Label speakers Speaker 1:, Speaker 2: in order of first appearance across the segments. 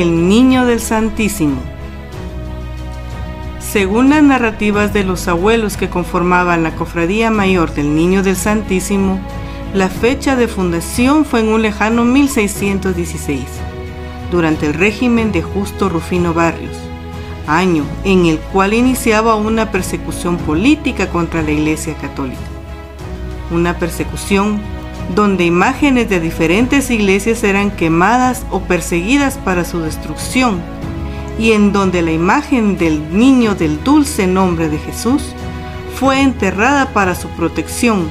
Speaker 1: El Niño del Santísimo. Según las narrativas de los abuelos que conformaban la Cofradía Mayor del Niño del Santísimo, la fecha de fundación fue en un lejano 1616, durante el régimen de Justo Rufino Barrios, año en el cual iniciaba una persecución política contra la Iglesia Católica. Una persecución donde imágenes de diferentes iglesias eran quemadas o perseguidas para su destrucción, y en donde la imagen del niño del dulce nombre de Jesús fue enterrada para su protección,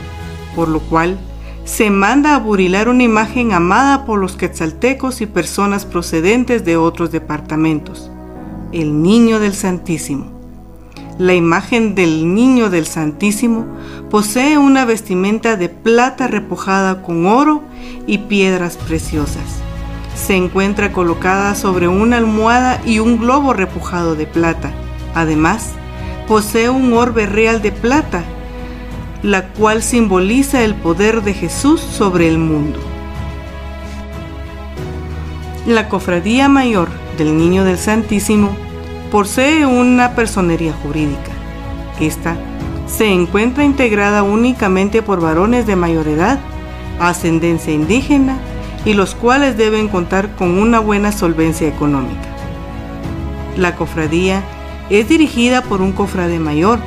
Speaker 1: por lo cual se manda a burilar una imagen amada por los quetzaltecos y personas procedentes de otros departamentos, el Niño del Santísimo. La imagen del Niño del Santísimo posee una vestimenta de plata repujada con oro y piedras preciosas. Se encuentra colocada sobre una almohada y un globo repujado de plata. Además, posee un orbe real de plata, la cual simboliza el poder de Jesús sobre el mundo. La Cofradía Mayor del Niño del Santísimo posee una personería jurídica. Esta se encuentra integrada únicamente por varones de mayor edad, ascendencia indígena y los cuales deben contar con una buena solvencia económica. La cofradía es dirigida por un cofrade mayor,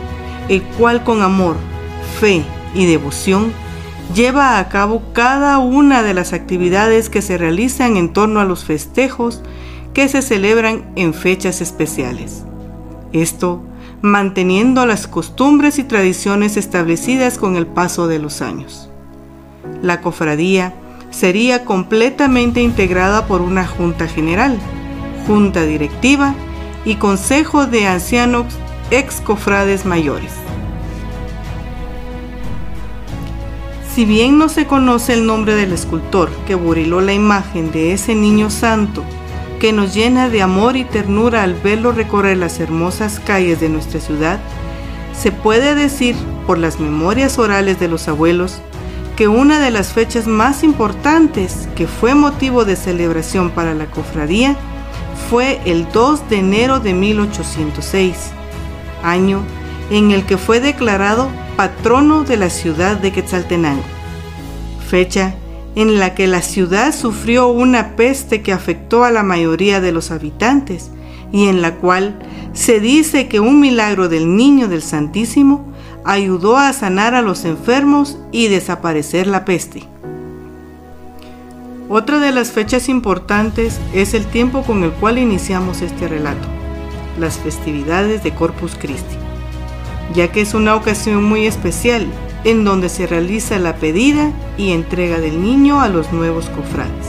Speaker 1: el cual con amor, fe y devoción lleva a cabo cada una de las actividades que se realizan en torno a los festejos que se celebran en fechas especiales. Esto manteniendo las costumbres y tradiciones establecidas con el paso de los años. La cofradía sería completamente integrada por una junta general, junta directiva y consejo de ancianos ex cofrades mayores. Si bien no se conoce el nombre del escultor que buriló la imagen de ese niño santo que nos llena de amor y ternura al verlo recorrer las hermosas calles de nuestra ciudad, se puede decir por las memorias orales de los abuelos que una de las fechas más importantes que fue motivo de celebración para la cofradía fue el 2 de enero de 1806, año en el que fue declarado patrono de la ciudad de Quetzaltenango, fecha en la que la ciudad sufrió una peste que afectó a la mayoría de los habitantes y en la cual se dice que un milagro del niño del Santísimo ayudó a sanar a los enfermos y desaparecer la peste. Otra de las fechas importantes es el tiempo con el cual iniciamos este relato, las festividades de Corpus Christi, ya que es una ocasión muy especial en donde se realiza la pedida y entrega del niño a los nuevos cofrades.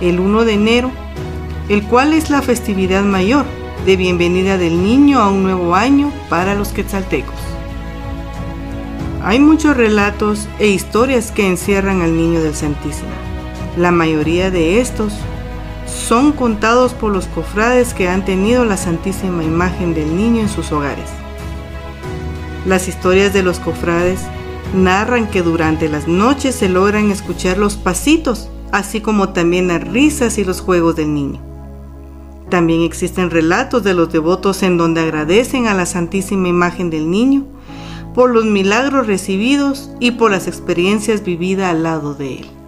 Speaker 1: El 1 de enero, el cual es la festividad mayor de bienvenida del niño a un nuevo año para los quetzaltecos. Hay muchos relatos e historias que encierran al niño del Santísimo. La mayoría de estos son contados por los cofrades que han tenido la santísima imagen del niño en sus hogares. Las historias de los cofrades narran que durante las noches se logran escuchar los pasitos, así como también las risas y los juegos del niño. También existen relatos de los devotos en donde agradecen a la santísima imagen del niño por los milagros recibidos y por las experiencias vividas al lado de él.